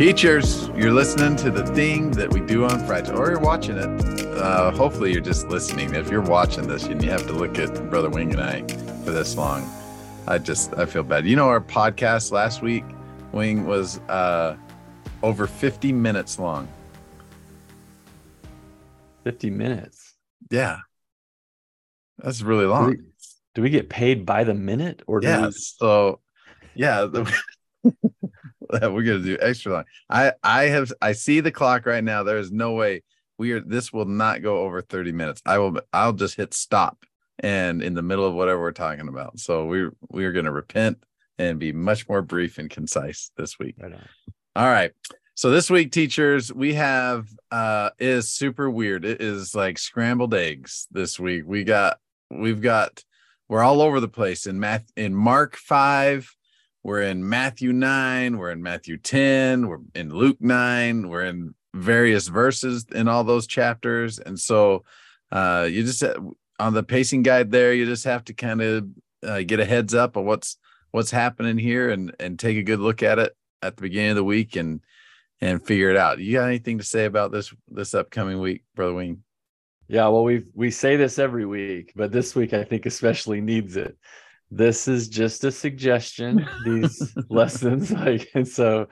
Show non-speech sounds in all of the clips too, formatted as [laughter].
Teachers, you're listening to the thing that we do on Friday, or you're watching it. Uh, hopefully, you're just listening. If you're watching this and you have to look at Brother Wing and I for this long, I just I feel bad. You know, our podcast last week, Wing was uh, over 50 minutes long. 50 minutes. Yeah, that's really long. Do we, do we get paid by the minute or yeah? we- So, yeah. the- [laughs] [laughs] that we're gonna do extra long. I I have I see the clock right now. There is no way we are. This will not go over thirty minutes. I will. I'll just hit stop and in the middle of whatever we're talking about. So we we are gonna repent and be much more brief and concise this week. Right. All right. So this week, teachers, we have uh is super weird. It is like scrambled eggs this week. We got we've got we're all over the place in math in Mark 5, we're in Matthew 9, we're in Matthew 10, we're in Luke 9, we're in various verses in all those chapters. And so uh you just uh, on the pacing guide there, you just have to kind of uh, get a heads up of what's what's happening here and and take a good look at it at the beginning of the week and and figure it out. You got anything to say about this this upcoming week, Brother Wing? Yeah, well, we we say this every week, but this week I think especially needs it. This is just a suggestion. These [laughs] lessons, [laughs] like, and so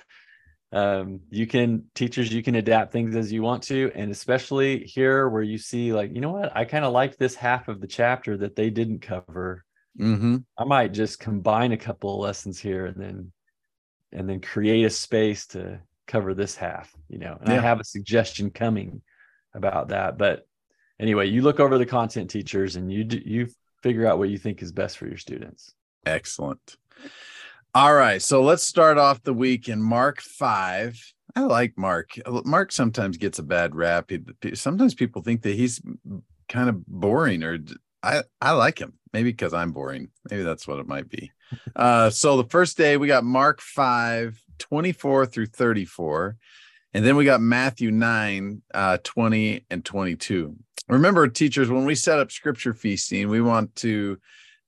um, you can teachers, you can adapt things as you want to, and especially here where you see, like, you know what, I kind of like this half of the chapter that they didn't cover. Mm-hmm. I might just combine a couple of lessons here and then and then create a space to cover this half, you know. And I have a suggestion coming about that, but anyway, you look over the content teachers and you do, you figure out what you think is best for your students. Excellent. All right, so let's start off the week in Mark five. I like Mark. Mark sometimes gets a bad rap. He- Sometimes people think that he's kind of boring, or I I like him. Maybe because I'm boring. Maybe that's what it might be. [laughs] Uh, so the first day we got Mark 5, 24 through 34. And then we got Matthew 9, uh, 20 and 22. Remember, teachers, when we set up scripture feasting, we want to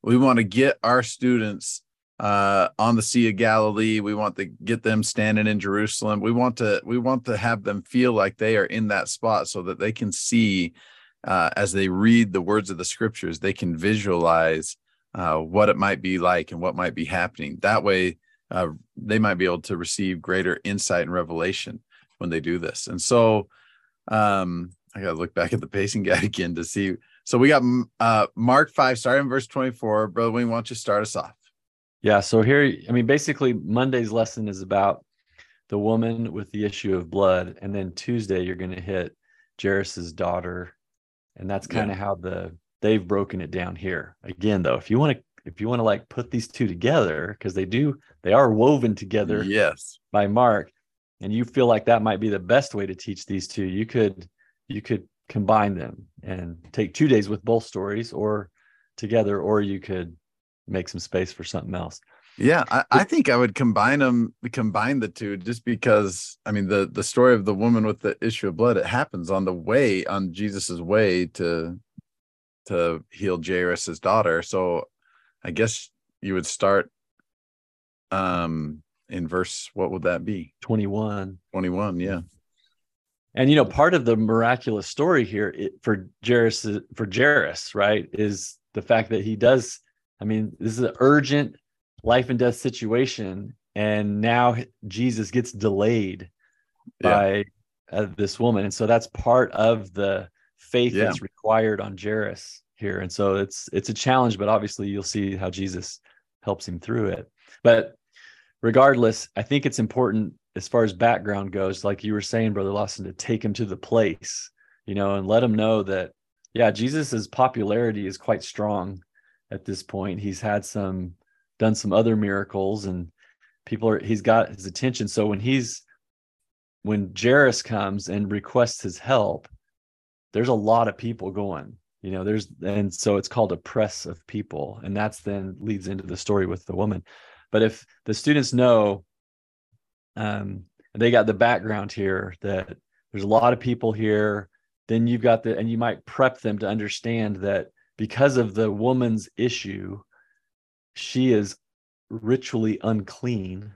we want to get our students uh, on the Sea of Galilee. We want to get them standing in Jerusalem. We want to we want to have them feel like they are in that spot so that they can see uh, as they read the words of the scriptures, they can visualize uh, what it might be like and what might be happening. That way, uh, they might be able to receive greater insight and revelation when they do this. And so, um, I got to look back at the pacing guide [laughs] again to see. So we got uh, Mark five, starting in verse twenty-four. Brother Wing, why don't you start us off? Yeah, so here I mean basically Monday's lesson is about the woman with the issue of blood and then Tuesday you're going to hit Jairus's daughter and that's kind of how the they've broken it down here. Again though, if you want to if you want to like put these two together because they do they are woven together Yes. by Mark and you feel like that might be the best way to teach these two, you could you could combine them and take 2 days with both stories or together or you could make some space for something else. Yeah, I, I think I would combine them, combine the two, just because I mean the the story of the woman with the issue of blood. It happens on the way on Jesus's way to to heal Jairus's daughter. So I guess you would start um in verse what would that be 21 21 yeah and you know part of the miraculous story here for Jairus for Jairus right is the fact that he does I mean this is an urgent life and death situation and now Jesus gets delayed Yeah. by uh, this woman and so that's part of the faith Yeah. that's required on Jairus here and so it's it's a challenge but obviously you'll see how Jesus helps him through it but regardless, I think it's important as far as background goes, like you were saying, Brother Lawson, to take him to the place, you know, and let him know that, yeah, Jesus's popularity is quite strong at this point. He's had some, done some other miracles, and people are, he's got his attention. So when he's, when Jairus comes and requests his help, there's a lot of people going, you know, there's, and so it's called a press of people. And that's then leads into the story with the woman. But if the students know, um, they got the background here that there's a lot of people here, then you've got the, and you might prep them to understand that because of the woman's issue, she is ritually unclean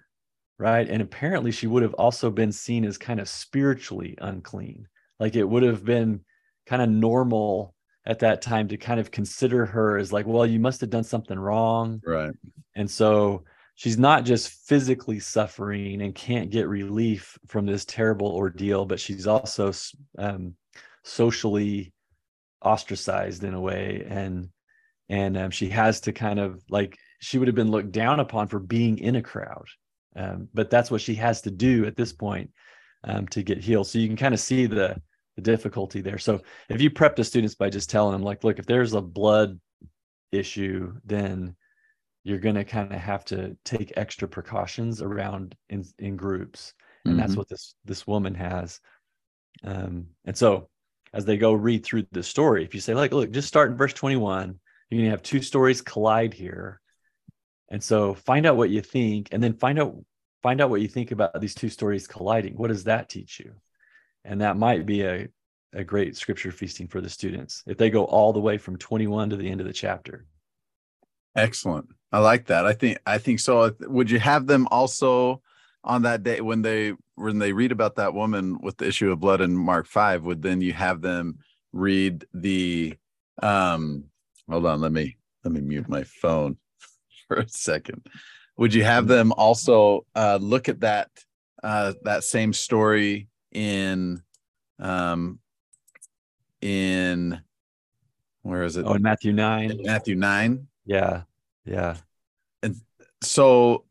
right? And apparently she would have also been seen as kind of spiritually unclean. Like it would have been kind of normal at that time to kind of consider her as like, well, you must have done something wrong. Right. And so she's not just physically suffering and can't get relief from this terrible ordeal, but she's also um, socially ostracized in a way. And and um, she has to kind of like she would have been looked down upon for being in a crowd um, but that's what she has to do at this point um, to get healed so you can kind of see the the difficulty there so if you prep the students by just telling them like look if there's a blood issue then you're going to kind of have to take extra precautions around in in groups and mm-hmm. that's what this this woman has. Um, and so as they go read through the story if you say like look just start in verse 21 you're going to have two stories collide here. And so find out what you think and then find out find out what you think about these two stories colliding. What does that teach you? And that might be a, a great scripture feasting for the students. If they go all the way from 21 to the end of the chapter excellent. I like that. I think i think so. Would you have them also on that day when they when they read about that woman with the issue of blood in mark 5 would then you have them read the um hold on let me let me mute my phone [laughs] for a second. Would you have them also uh, look at that uh, that same story in um in where is it? Oh in matthew 9 in matthew 9 yeah yeah and so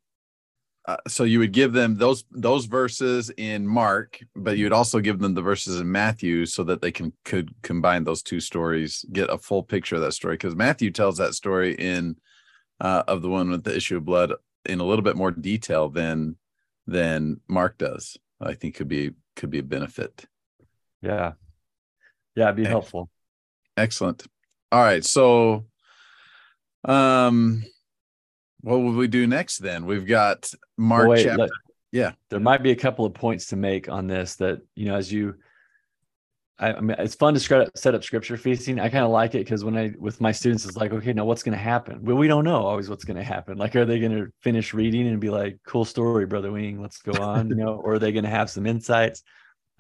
uh, so you would give them those those verses in Mark, but you would also give them the verses in Matthew so that they can could combine those two stories, get a full picture of that story. Because Matthew tells that story in uh, of the one with the issue of blood in a little bit more detail than than Mark does. I think could be could be a benefit. Yeah, yeah, it'd be helpful. Excellent. All right, so um what will we do next then? We've got Mark wait, chapter. Look, yeah. There might be a couple of points to make on this that, you know, as you I, I mean, it's fun to set up scripture feasting. I kind of like it because when I with my students, it's like, okay, now what's going to happen? Well, we don't know always what's going to happen. Like, are they going to finish reading and be like, "Cool story, brother Wing, let's go on," you know, or are they going to have some insights?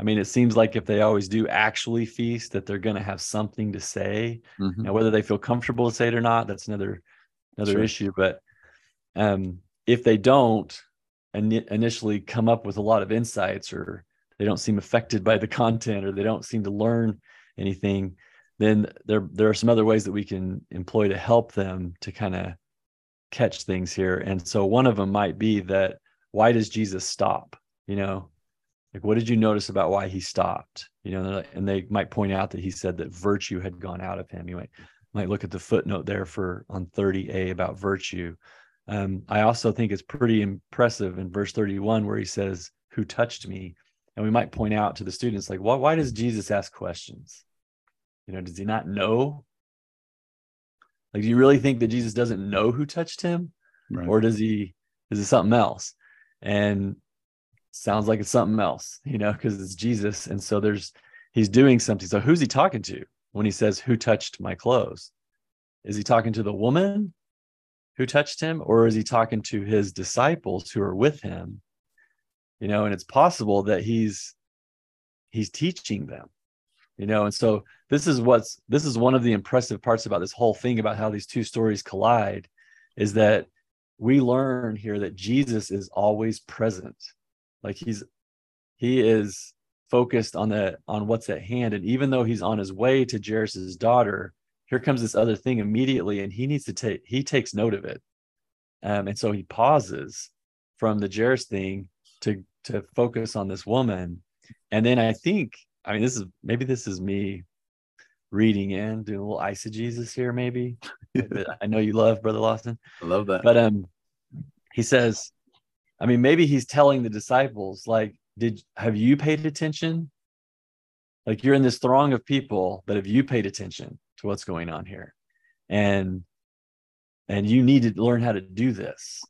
I mean, it seems like if they always do actually feast, that they're going to have something to say. Mm-hmm. Now, whether they feel comfortable to say it or not, that's another another sure. issue. But um, if they don't in- initially come up with a lot of insights or they don't seem affected by the content or they don't seem to learn anything then there there are some other ways that we can employ to help them to kind of catch things here and so one of them might be that why does jesus stop you know like what did you notice about why he stopped you know and they might point out that he said that virtue had gone out of him you might might look at the footnote there for on 30a about virtue um, I also think it's pretty impressive in verse 31 where he says, Who touched me? And we might point out to the students, like, why, why does Jesus ask questions? You know, does he not know? Like, do you really think that Jesus doesn't know who touched him? Right. Or does he, is it something else? And sounds like it's something else, you know, because it's Jesus. And so there's, he's doing something. So who's he talking to when he says, Who touched my clothes? Is he talking to the woman who touched him or is he talking to his disciples who are with him you know and it's possible that he's he's teaching them you know and so this is what's this is one of the impressive parts about this whole thing about how these two stories collide is that we learn here that jesus is always present like he's he is focused on the on what's at hand. And even though he's on his way to jairus's daughter here comes this other thing immediately and he needs to take he takes note of it. Um, and so he pauses from the Jairus thing to to focus on this woman. And then i think i mean this is maybe this is me reading in doing a little eisegesis here maybe. [laughs] I know you love brother lawson. I love that. But um he says i mean maybe he's telling the disciples like did have you paid attention? Like you're in this throng of people but have you paid attention to what's going on here? And and you need to learn how to do this.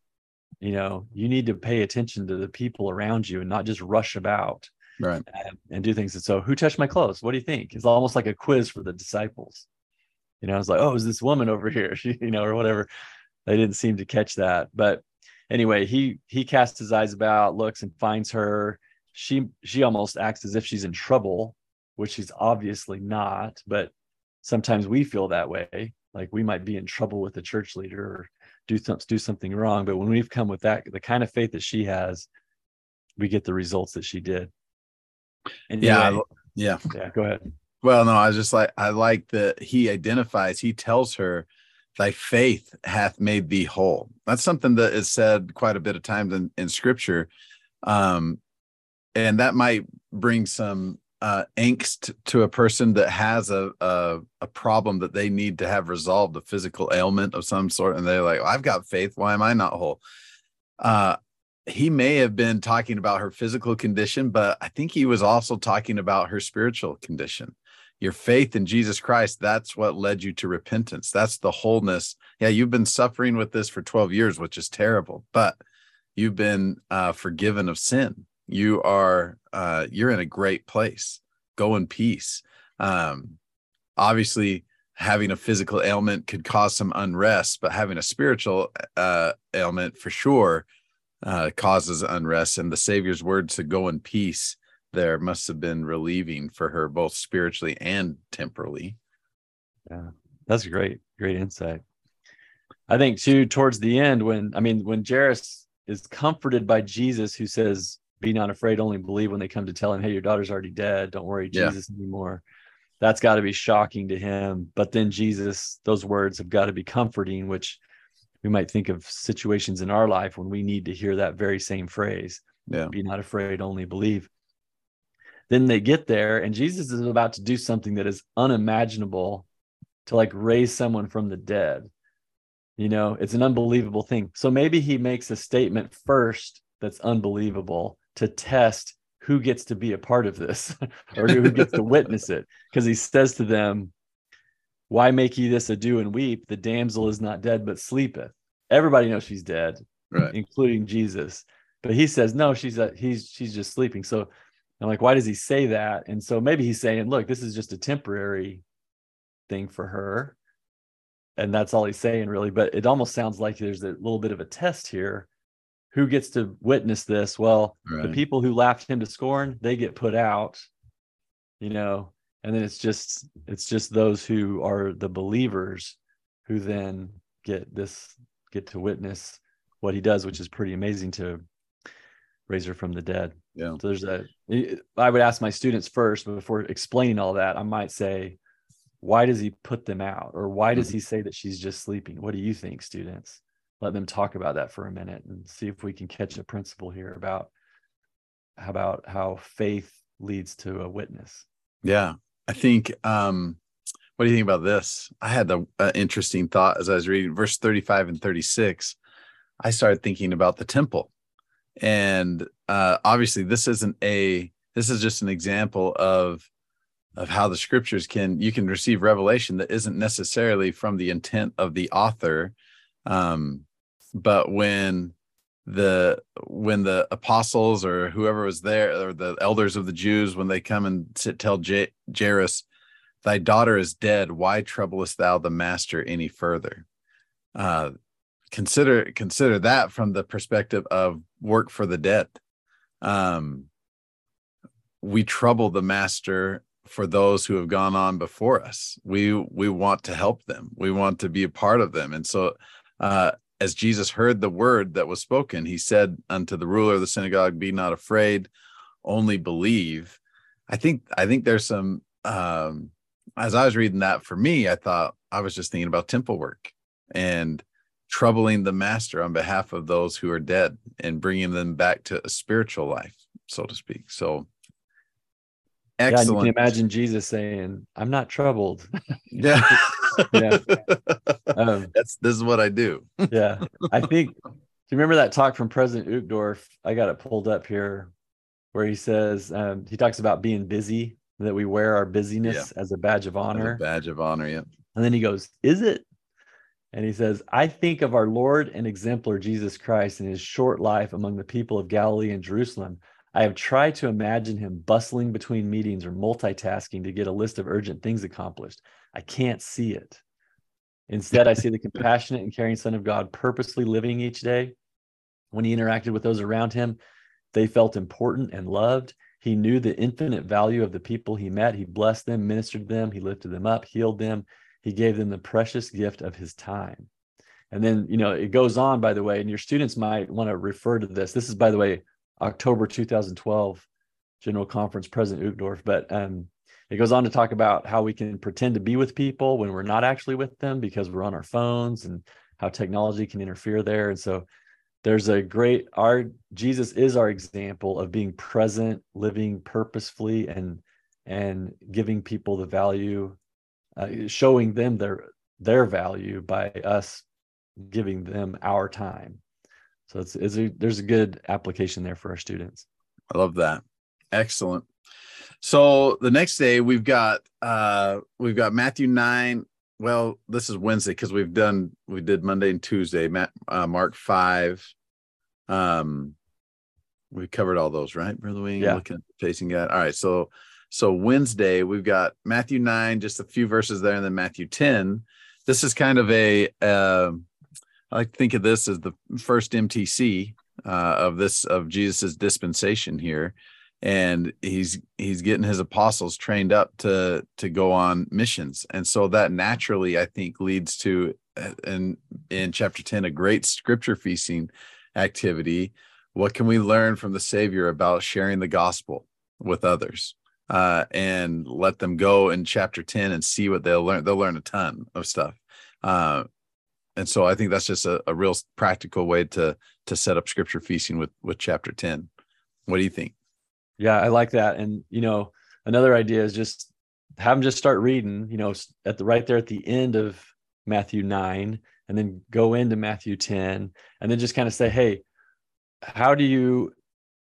You know you need to pay attention to the people around you and not just rush about right. and, and do things. And so who touched my clothes? What do you think? It's almost like a quiz for the disciples. You know it's like oh is this woman over here? [laughs] You know or whatever. They didn't seem to catch that. But anyway, he he casts his eyes about, looks and finds her. She she almost acts as if she's in trouble, which she's obviously not. But sometimes we feel that way, like we might be in trouble with the church leader or do some, do something wrong. But when we've come with that, the kind of faith that she has, we get the results that she did. And yeah, yeah, yeah. Go ahead. Well, no, I was just like, I like that he identifies, he tells her, thy faith hath made thee whole. That's something that is said quite a bit of times in, in scripture. Um, and that might bring some uh, angst to a person that has a, a, a problem that they need to have resolved, a physical ailment of some sort, and they're like, well, "I've got faith. Why am I not whole?" Uh, he may have been talking about her physical condition, but I think he was also talking about her spiritual condition your faith in Jesus Christ, that's what led you to repentance. That's the wholeness. Yeah, you've been suffering with this for 12 years, which is terrible, but you've been uh, forgiven of sin. You are uh, you're in a great place. Go in peace. Um, obviously, having a physical ailment could cause some unrest, but having a spiritual uh, ailment for sure uh, causes unrest. And the Savior's words to go in peace there must have been relieving for her both spiritually and temporally. Yeah, that's great, great insight. I think too, towards the end, when I mean, when Jairus is comforted by Jesus, who says, "Be not afraid, only believe." When they come to tell him, "Hey, your daughter's already dead. Don't worry, Jesus yeah. anymore." That's got to be shocking to him. But then Jesus, those words have got to be comforting, which we might think of situations in our life when we need to hear that very same phrase. Yeah. Be not afraid, only believe. Then they get there, and Jesus is about to do something that is unimaginable to like raise someone from the dead. You know, it's an unbelievable thing. So maybe he makes a statement first that's unbelievable to test who gets to be a part of this [laughs] or who gets to [laughs] witness it. Because he says to them, Why make ye this ado and weep? The damsel is not dead, but sleepeth. Everybody knows she's dead, right. including Jesus. But he says, No, she's a, he's she's just sleeping. So I'm like, why does he say that? And so maybe he's saying, look, this is just a temporary thing for her. And that's all he's saying, really. But it almost sounds like there's a little bit of a test here. Who gets to witness this? Well, right. the people who laughed him to scorn, they get put out, you know, and then it's just it's just those who are the believers who then get this get to witness what he does, which is pretty amazing to raise her from the dead. Yeah. So there's a, I would ask my students first before explaining all that. I might say, why does he put them out? Or why does mm-hmm. he say that she's just sleeping? What do you think, students? Let them talk about that for a minute and see if we can catch a principle here about how about how faith leads to a witness. Yeah. I think, um, what do you think about this? I had the uh, interesting thought as I was reading verse 35 and 36. I started thinking about the temple and uh, obviously this isn't a this is just an example of of how the scriptures can you can receive revelation that isn't necessarily from the intent of the author. Um but when the when the apostles or whoever was there or the elders of the jews when they come and sit, tell J- jairus thy daughter is dead. Why troublest thou the master any further? Uh consider consider that from the perspective of work for the dead. Um we trouble the master for those who have gone on before us. We we want to help them. We want to be a part of them. And so uh as jesus heard the word that was spoken he said unto the ruler of the synagogue be not afraid only believe. I think i think there's some um as i was reading that for me i thought i was just thinking about temple work and troubling the master on behalf of those who are dead and bringing them back to a spiritual life, so to speak. So, excellent. Yeah, you can imagine Jesus saying, "I'm not troubled." Yeah, [laughs] yeah. Um, That's this is what I do. yeah, I think. Do you remember that talk from President Uchtdorf? I got it pulled up here, where he says um, he talks about being busy, that we wear our busyness yeah. as a badge of honor. badge of honor, yeah. And then he goes, "Is it and he says, I think of our Lord and exemplar Jesus Christ in his short life among the people of Galilee and Jerusalem. I have tried to imagine him bustling between meetings or multitasking to get a list of urgent things accomplished. I can't see it. Instead, I see the compassionate and caring Son of God purposely living each day, when he interacted with those around him, they felt important and loved. He knew the infinite value of the people he met. He blessed them, ministered to them, he lifted them up, healed them. He gave them the precious gift of his time. And then, you know, it goes on, by the way, and your students might want to refer to this. This is, by the way, October 2012 General Conference, President Uchtdorf. But um, it goes on to talk about how we can pretend to be with people when we're not actually with them because we're on our phones and how technology can interfere there. And so there's a great our Jesus is our example of being present, living purposefully and and giving people the value, uh, showing them their their value by us giving them our time. So it's, it's a, there's a good application there for our students. I love that. Excellent. So the next day we've got uh we've got Matthew 9. Well, this is Wednesday because we've done we did Monday and Tuesday, Matt, uh, Mark 5. Um we covered all those, right? Brother Wing, yeah. looking at pacing guide. All right. So so Wednesday we've got Matthew 9, just a few verses there, and then Matthew 10. This is kind of a uh, I like to think of this as the first MTC uh, of this of Jesus's dispensation here. And he's he's getting his apostles trained up to to go on missions. And so that naturally i think leads to in in chapter 10 a great scripture feasting activity. What can we learn from the savior about sharing the gospel with others uh, and let them go in chapter 10 and see what they'll learn. They'll learn a ton of stuff. Uh, and so i think that's just a, a real practical way to to set up scripture feasting with with chapter 10 what do you think? Yeah, I like that. And you know, another idea is just have them just start reading, you know, at the right there at the end of Matthew 9 and then go into Matthew 10 and then just kind of say, "Hey, how do you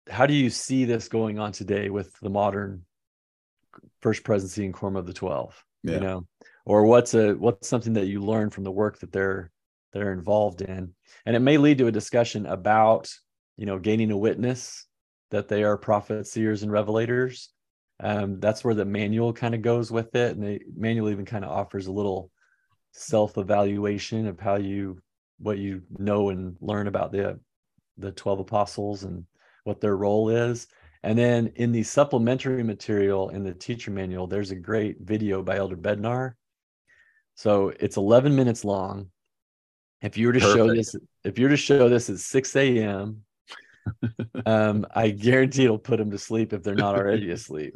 how do you see this going on today with the modern first presidency and quorum of the 12?" Yeah. You know, or what's a what's something that you learn from the work that they're they're involved in. And it may lead to a discussion about, you know, gaining a witness that they are prophets, seers, and revelators. Um, that's where the manual kind of goes with it, and the manual even kind of offers a little self-evaluation of how you what you know and learn about the the 12 apostles and what their role is and then in the supplementary material in the teacher manual there's a great video by elder bednar so it's 11 minutes long if you were to Perfect. show this if you were to show this at 6 a.m [laughs] um, I guarantee it'll put them to sleep if they're not already [laughs] asleep.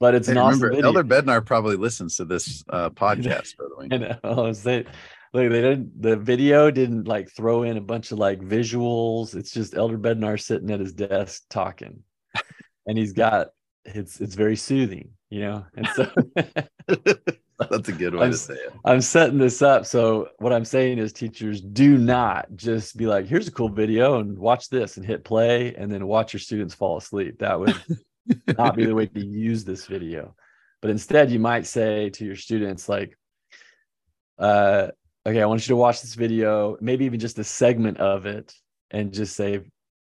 But it's hey, an awesome remember, Elder Bednar probably listens to this uh, [laughs] podcast. by the way, I know. They, like they didn't. The video didn't like throw in a bunch of like visuals. It's just Elder Bednar sitting at his desk talking, [laughs] and he's got it's it's very soothing, you know. And so [laughs] That's a good way I'm, to say it. I'm setting this up. So what I'm saying is teachers do not just be like, here's a cool video and watch this and hit play and then watch your students fall asleep. That would [laughs] not be the way to use this video. But instead you might say to your students like, uh, okay, I want you to watch this video, maybe even just a segment of it and just say,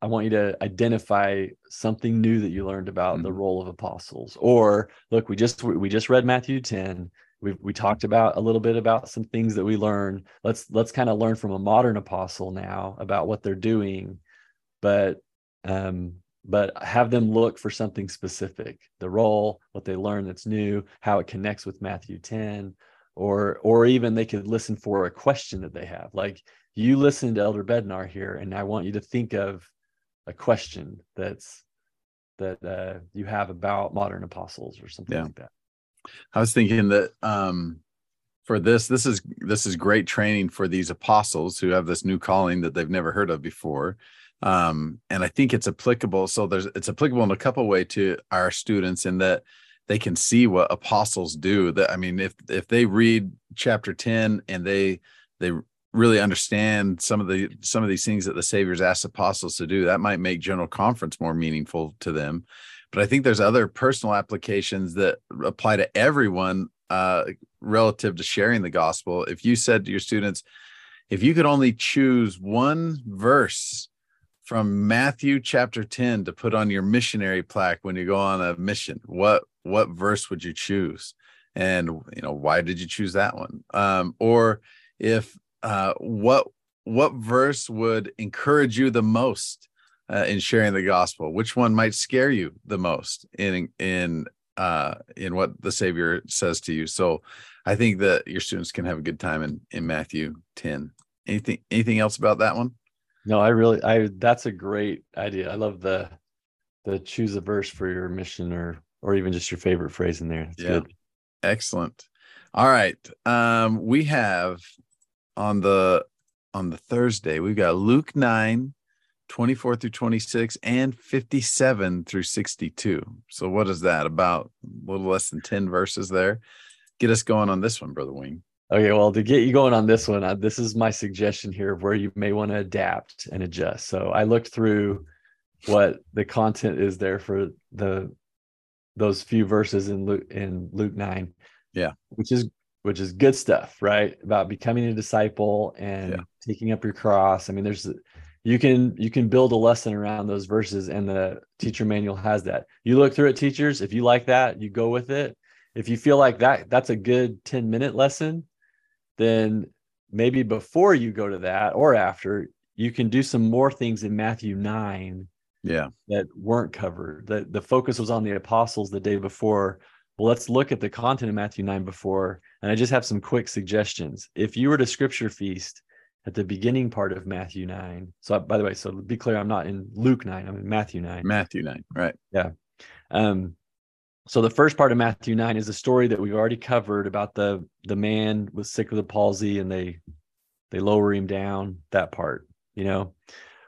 I want you to identify something new that you learned about mm-hmm. the role of apostles. Or look, we just we just read Matthew 10 we we talked about a little bit about some things that we learned. Let's let's kind of learn from a modern apostle now about what they're doing. But um but have them look for something specific the role what they learn that's new how it connects with matthew 10 or or even they could listen for a question that they have. Like you listen to elder bednar here and i want you to think of a question that's that uh, you have about modern apostles or something yeah. like that I was thinking that um, for this, this is this is great training for these apostles who have this new calling that they've never heard of before. Um, and I think it's applicable. So there's it's applicable in a couple way to our students in that they can see what apostles do. That I mean, if if they read chapter 10 and they they really understand some of the some of these things that the savior's asked apostles to do that might make general conference more meaningful to them but I think there's other personal applications that apply to everyone uh, relative to sharing the gospel. If you said to your students, if you could only choose one verse from Matthew chapter 10 to put on your missionary plaque when you go on a mission, what what verse would you choose? And you know, why did you choose that one? Um, or if uh, what what verse would encourage you the most uh, in sharing the gospel? Which one might scare you the most in in uh, in what the Savior says to you? So, I think that your students can have a good time in in Matthew ten. Anything anything else about that one? No, I really I that's a great idea. I love the the choose a verse for your mission or or even just your favorite phrase in there. That's yeah. Good. Excellent. All right. Um, we have on the on the Thursday, we've got Luke 9, 24 through 26, and 57 through 62. So what is that? About a little less than 10 verses there. Get us going on this one, Brother Wing. Okay, well, to get you going on this one, uh, this is my suggestion here of where you may want to adapt and adjust. So I looked through what the content is there for the those few verses in Luke in Luke 9. Yeah. Which is which is good stuff, right? About becoming a disciple and yeah. taking up your cross. I mean, there's you can you can build a lesson around those verses and the teacher manual has that. You look through it teachers, if you like that, you go with it. If you feel like that that's a good 10 minute lesson, then maybe before you go to that or after, you can do some more things in Matthew 9 yeah that weren't covered that the focus was on the apostles the day before well let's look at the content of matthew 9 before and i just have some quick suggestions. If you were to scripture feast at the beginning part of matthew 9 so by the way so be clear i'm not in luke 9 i'm in matthew 9 matthew 9 right. Yeah. Um so the first part of matthew 9 is a story that we've already covered about the the man was sick with the palsy and they they lower him down that part you know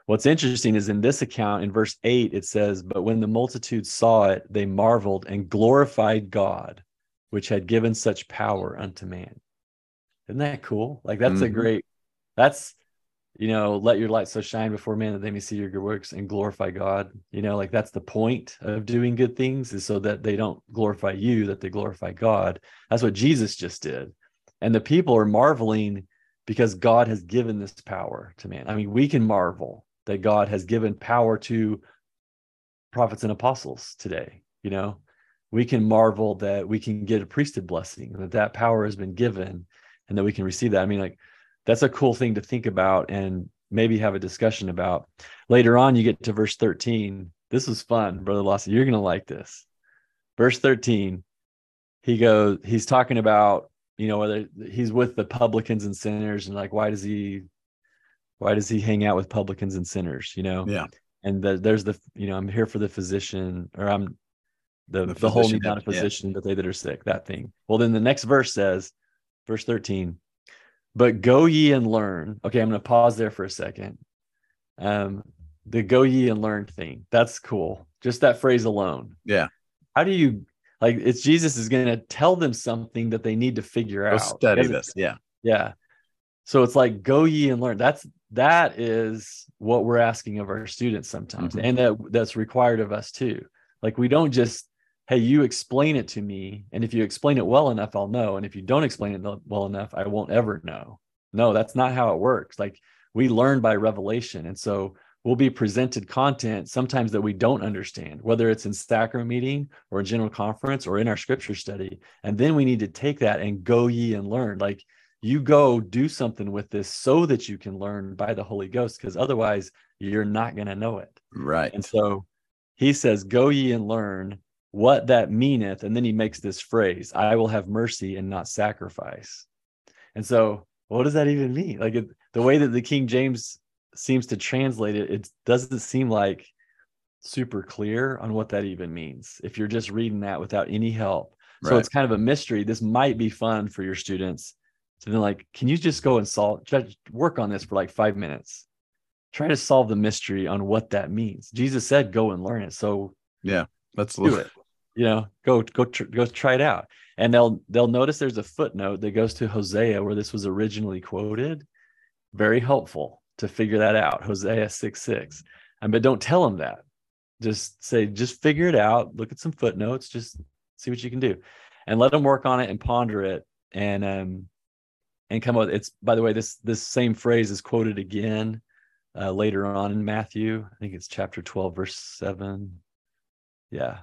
What's interesting is in this account, in verse 8, it says, But when the multitude saw it, they marveled and glorified God, which had given such power unto man. Isn't that cool? Like, that's mm-hmm. a great, that's, you know, let your light so shine before men that they may see your good works and glorify God. You know, like that's the point of doing good things is so that they don't glorify you, that they glorify God. That's what Jesus just did. And the people are marveling because God has given this power to man. I mean, we can marvel that God has given power to prophets and apostles today. You know, we can marvel that we can get a priesthood blessing, that that power has been given, and that we can receive that. I mean, like that's a cool thing to think about and maybe have a discussion about. Later on, you get to verse 13. This is fun, brother Lawson. You're gonna like this. Verse 13, he goes, he's talking about, you know, whether he's with the publicans and sinners, and like, why does he why does he hang out with publicans and sinners you know? Yeah. And the, there's the you know i'm here for the physician or i'm the, the, the whole need not a physician yeah. but they that are sick that thing. Well then the next verse says verse 13 but go ye and learn. Okay i'm going to pause there for a second. Um the go ye and learn thing that's cool. Just that phrase alone. Yeah. How do you like it's jesus is going to tell them something that they need to figure go out. Study this yeah. Yeah. So it's like go ye and learn. That's that is what we're asking of our students sometimes mm-hmm. and that that's required of us too. Like we don't just hey you explain it to me and if you explain it well enough i'll know and if you don't explain it well enough i won't ever know. No that's not how it works. Like we learn by revelation and so we'll be presented content sometimes that we don't understand whether it's in sacrament meeting or in general conference or in our scripture study and then we need to take that and go ye and learn. Like you go do something with this so that you can learn by the Holy Ghost, because otherwise you're not going to know it. Right. And so he says, Go ye and learn what that meaneth. And then he makes this phrase, I will have mercy and not sacrifice. And so, what does that even mean? Like it, the way that the King James seems to translate it, it doesn't seem like super clear on what that even means if you're just reading that without any help. So it's kind of a mystery. This might be fun for your students so then, like, can you just go and solve, just work on this for like five minutes? Try to solve the mystery on what that means. Jesus said, "Go and learn it." So yeah, let's do it. You know, go go tr- go try it out, and they'll they'll notice there's a footnote that goes to Hosea where this was originally quoted. Very helpful to figure that out. Hosea six six, and but don't tell them that. Just say, just figure it out. Look at some footnotes. Just see what you can do, and let them work on it and ponder it. And um, and come up. It's by the way, this this same phrase is quoted again uh, later on in Matthew. I think it's chapter twelve, verse seven. Yeah.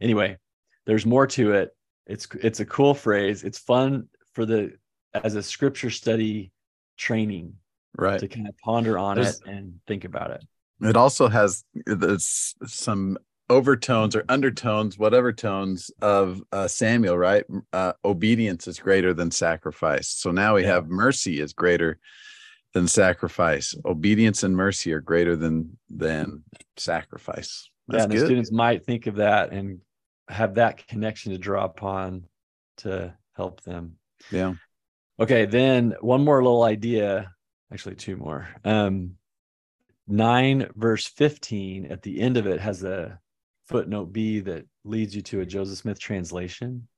Anyway, there's more to it. It's it's a cool phrase. It's fun for the as a scripture study training. right to kind of ponder on There's- it and think about it. it also has this some overtones or undertones whatever tones of uh, samuel right uh, obedience is greater than sacrifice so now we Yeah. have mercy is greater than sacrifice obedience and mercy are greater than than sacrifice yeah, that's and the students might think of that and have that connection to draw upon to help them. yeah Okay, then one more little idea, actually two more. Um 9 verse 15 at the end of it has a footnote B that leads you to a Joseph Smith translation.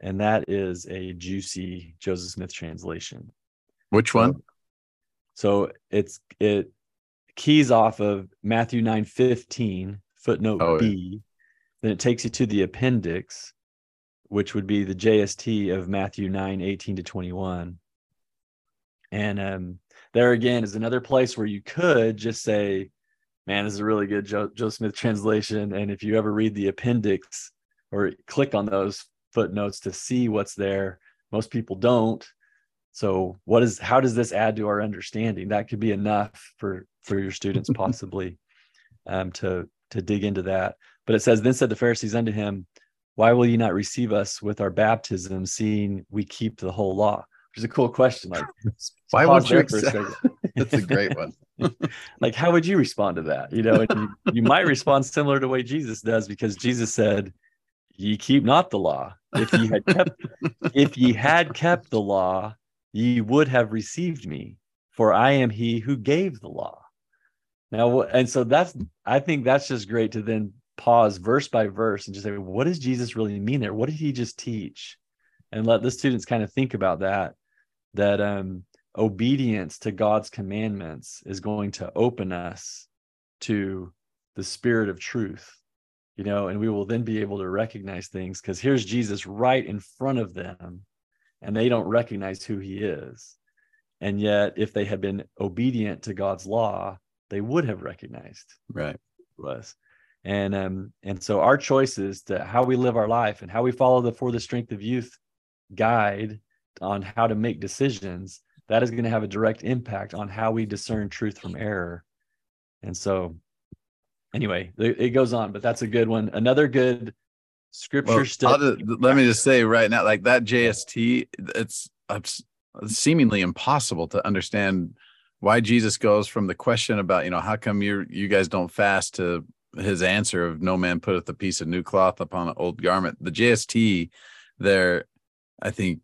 And that is a juicy Joseph Smith translation. which one So it's it keys off of Matthew 9 15, footnote Oh, yeah. B. Then it takes you to the appendix, which would be the JST of Matthew 9 18 to 21. And um, there again is another place where you could just say, man, this is a really good Joe, Joe Smith translation. And if you ever read the appendix or click on those footnotes to see what's there, most people don't. So what is how does this add to our understanding? That could be enough for for your students [laughs] possibly um, to to dig into that. But it says, then said the Pharisees unto him, Why will you not receive us with our baptism, seeing we keep the whole law? Which is a cool question. Like, [laughs] why won't you there for a accept. [laughs] that's a great one. [laughs] Like how would you respond to that? You know you, you might respond similar to the way jesus does because jesus said ye keep not the law. If ye had kept if ye had kept the law ye would have received me for i am he who gave the law. Now and so that's i think that's just great to then pause verse by verse and just say what does jesus really mean there? What did he just teach? And let the students kind of think about that that um obedience to God's commandments is going to open us to the spirit of truth, you know, and we will then be able to recognize things because here's Jesus right in front of them and they don't recognize who he is. And yet, if they had been obedient to God's law, they would have recognized right was. And um, and so our choices to how we live our life and how we follow the for the strength of youth guide on how to make decisions that is going to have a direct impact on how we discern truth from error. And so, anyway, it goes on, but that's a good one. Another good scripture Well, let me just say right now, like that JST, it's, it's seemingly impossible to understand why Jesus goes from the question about, you know, how come you you guys don't fast to his answer of no man putteth a piece of new cloth upon an old garment. The JST there, I think,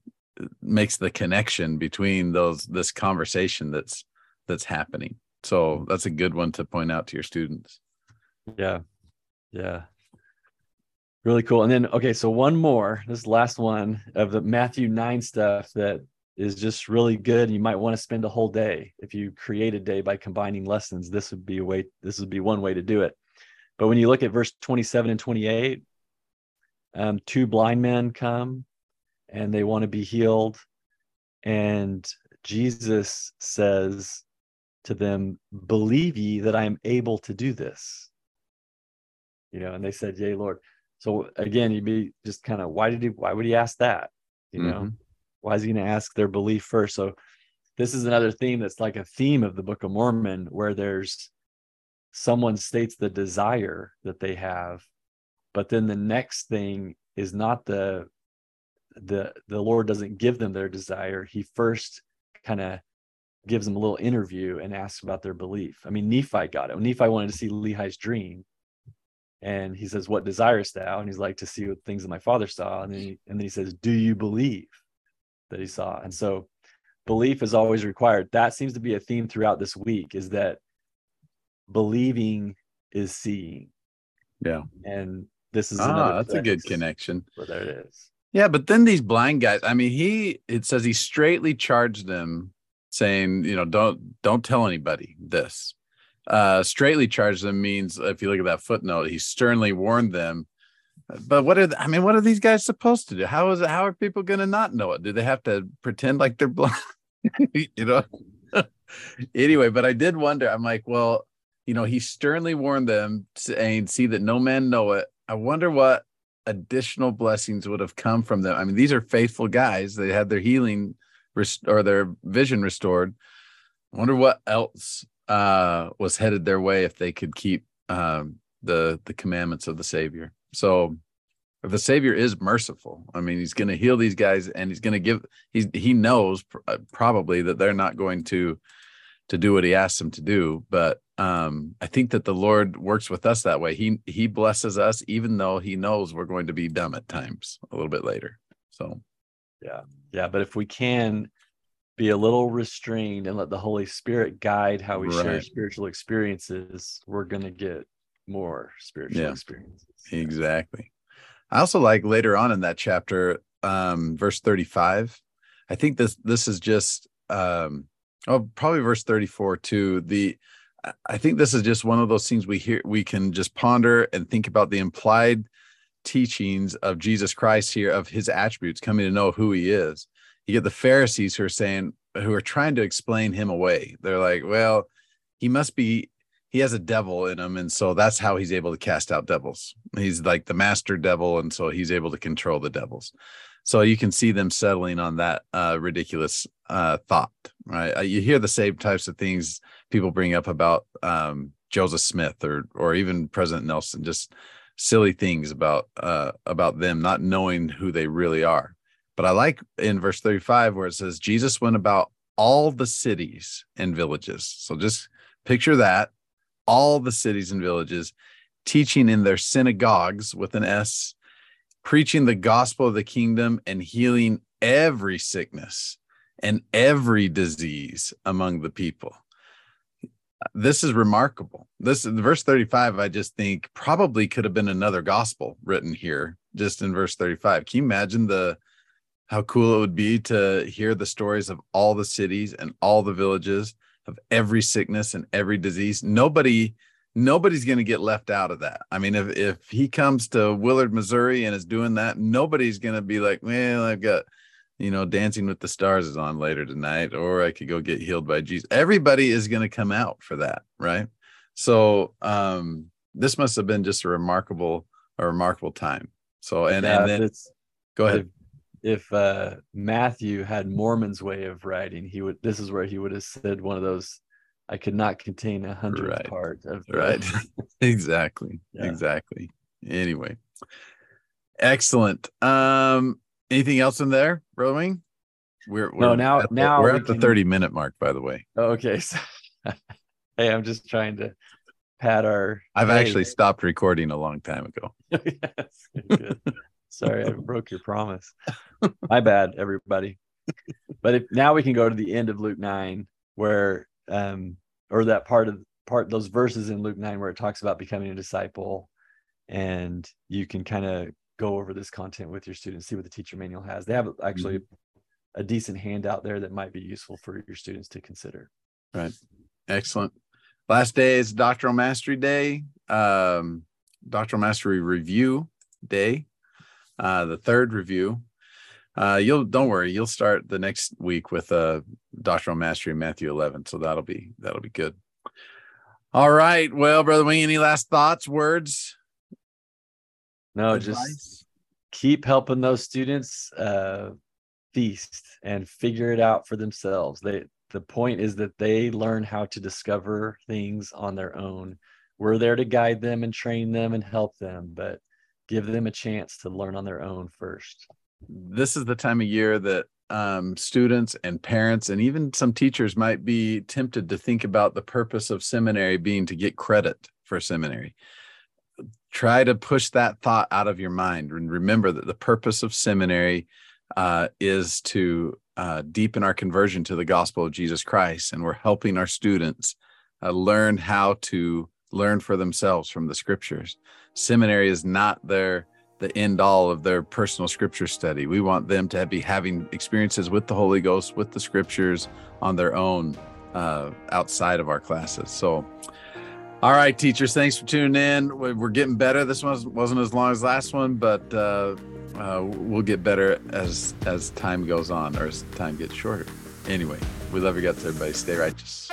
makes the connection between those this conversation that's that's happening. So that's a good one to point out to your students. Yeah. Yeah. Really cool. And then, okay, so one more, this last one of the Matthew 9 stuff that is just really good. You might want to spend a whole day. If you create a day by combining lessons, this would be a way, this would be one way to do it. But when you look at verse 27 and 28, um, two blind men come and they want to be healed. And Jesus says to them, Believe ye that I am able to do this? You know, and they said, Yea, Lord. So again, you'd be just kind of why did he why would he ask that? You know, Mhm. why is he going to ask their belief first? So this is another theme that's like a theme of the Book of Mormon where there's someone states the desire that they have, but then the next thing is not the the the Lord doesn't give them their desire. He first kind of gives them a little interview and asks about their belief. I mean, Nephi got it. Nephi wanted to see Lehi's dream, and he says, "What desirest thou?" And he's like, "To see what things that my father saw." And then he, and then he says, "Do you believe that he saw?" And so, belief is always required. That seems to be a theme throughout this week. Is that believing is seeing, Yeah. and this is Ah, that's a good connection. Where there it is. Yeah, but then these blind guys, I mean, he it says he straightly charged them saying, you know, don't don't tell anybody this. Uh straightly charged them means if you look at that footnote, he sternly warned them. But what are the, I mean, what are these guys supposed to do? How is it how are people gonna not know it? Do they have to pretend like they're blind? [laughs] you know? [laughs] anyway, but I did wonder, I'm like, well, you know, he sternly warned them saying, see that no man know it. I wonder what additional blessings would have come from them. I mean, these are faithful guys. They had their healing rest- or their vision restored. I wonder what else uh, was headed their way if they could keep um, the the commandments of the Savior. So if the Savior is merciful, I mean, He's going to heal these guys, and He's going to give. He's He knows uh, probably that they're not going to to do what He asks them to do, but um, I think that the Lord works with us that way. He He blesses us, even though He knows we're going to be dumb at times a little bit later. So, yeah, yeah. But if we can be a little restrained and let the Holy Spirit guide how we right. share spiritual experiences, we're going to get more spiritual yeah, experiences. Exactly. I also like later on in that chapter, um, verse 35. I think this this is just um oh probably verse 34 too. The I think this is just one of those things we hear we can just ponder and think about the implied teachings of Jesus Christ here of his attributes, coming to know who he is you get the Pharisees who are saying, who are trying to explain him away. They're like, well, he must be, he has a devil in him. And so that's how he's able to cast out devils. He's like the master devil. And so he's able to control the devils. So you can see them settling on that uh, ridiculous uh, thought, right? Uh, you hear the same types of things people bring up about um, Joseph Smith or or even President Nelson, just silly things about uh, about them not knowing who they really are. But I like in verse 35 where it says, Jesus went about all the cities and villages. So just picture that all the cities and villages, teaching in their synagogues with an S, preaching the gospel of the kingdom and healing every sickness and every disease among the people. This is remarkable. This verse 35, I just think probably could have been another gospel written here, just in verse 35. Can you imagine the how cool it would be to hear the stories of all the cities and all the villages of every sickness and every disease nobody nobody's going to get left out of that i mean if if he comes to willard missouri and is doing that nobody's going to be like well i've got you know dancing with the stars is on later tonight or i could go get healed by jesus everybody is going to come out for that right so um this must have been just a remarkable a remarkable time so and yeah, and then it's go ahead if uh, Matthew had Mormon's way of writing, he would. This is where he would have said one of those. I could not contain a hundredth right. part of the... right. [laughs] [laughs] exactly. Yeah. Exactly. Anyway, excellent. Um, anything else in there, Rowing? We're, we're no now the, now we're we at the 30 minute mark, by the way. Oh, okay. [laughs] So, hey, I'm just trying to pat our. I've hey. actually stopped recording a long time ago. yes, good. Sorry, I broke your promise. My bad, everybody. But if now we can go to the end of Luke 9, where um, or that part of part those verses in Luke 9 where it talks about becoming a disciple, and you can kind of go over this content with your students, see what the teacher manual has. They have actually mm-hmm. a decent handout there that might be useful for your students to consider. Right. Excellent. Last day is doctrinal mastery day. Um, doctrinal mastery review day uh, the third review. Uh, you'll don't worry, you'll start the next week with a uh, doctrinal mastery in Matthew 11, so that'll be that'll be good. All right, well, brother Wing, any last thoughts, words? No, advice? just keep helping those students uh, feast and figure it out for themselves. They the point is that they learn how to discover things on their own. We're there to guide them and train them and help them, but give them a chance to learn on their own first. This is the time of year that um, students and parents and even some teachers might be tempted to think about the purpose of seminary being to get credit for seminary. Try to push that thought out of your mind and remember that the purpose of seminary uh, is to uh, deepen our conversion to the gospel of Jesus Christ. And we're helping our students uh, learn how to learn for themselves from the scriptures. Seminary is not their the end all of their personal scripture study. We want them to be having experiences with the Holy Ghost, with the scriptures on their own uh, outside of our classes. So, all right, teachers, thanks for tuning in. We're getting better. This one wasn't as long as last one, but uh, uh, we'll get better as as time goes on or as time gets shorter. Anyway, we love you guys, everybody. Stay righteous.